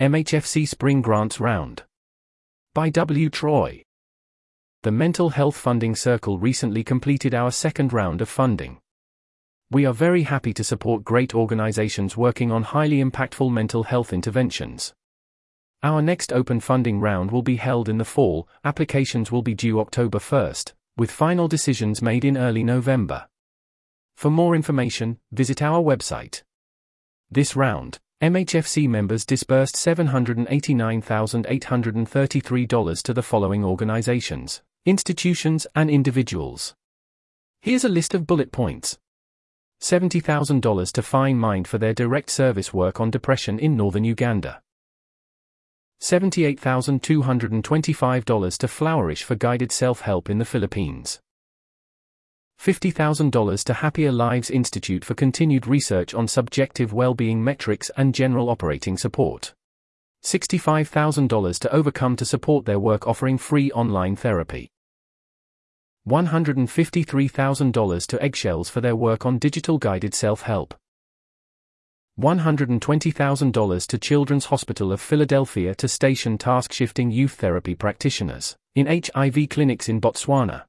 MHFC Spring Grants Round. By W. Troy. The Mental Health Funding Circle recently completed our second round of funding. We are very happy to support great organizations working on highly impactful mental health interventions. Our next open funding round will be held in the fall, applications will be due October 1st, with final decisions made in early November. For more information, visit our website. This round, MHFC members disbursed $789,833 to the following organizations, institutions, and individuals. Here's a list of bullet points. $70,000 to Fine Mind for their direct service work on depression in northern Uganda. $78,225 to Phlourish for guided self help in the Philippines. $50,000 to Happier Lives Institute for continued research on subjective well-being metrics and general operating support. $65,000 to Overcome to support their work offering free online therapy. $153,000 to Eggshells for their work on digital guided self-help. $120,000 to Children's Hospital of Philadelphia to station task shifting youth therapy practitioners in HIV clinics in Botswana.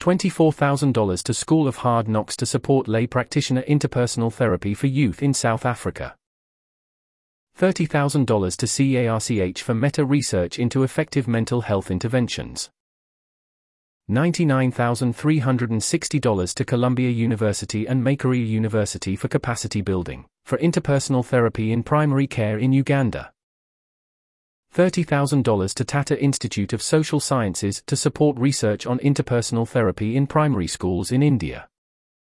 $24,000 to School of Hard Knocks to support lay practitioner interpersonal therapy for youth in South Africa. $30,000 to CEARCH for meta research into effective mental health interventions. $99,360 to Columbia University and Makerere University for capacity building, for interpersonal therapy in primary care in Uganda. $30,000 to Tata Institute of Social Sciences to support research on interpersonal therapy in primary schools in India.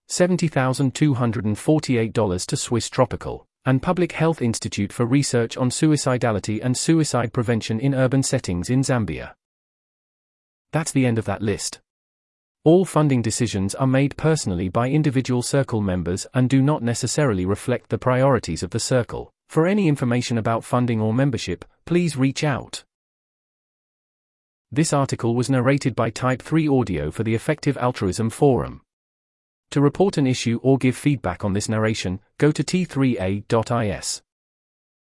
$70,248 to Swiss Tropical and Public Health Institute for research on suicidality and suicide prevention in urban settings in Zambia. That's the end of that list. All funding decisions are made personally by individual circle members and do not necessarily reflect the priorities of the circle. For any information about funding or membership, please reach out. This article was narrated by Type 3 Audio for the Effective Altruism Forum. To report an issue or give feedback on this narration, go to t3a.is.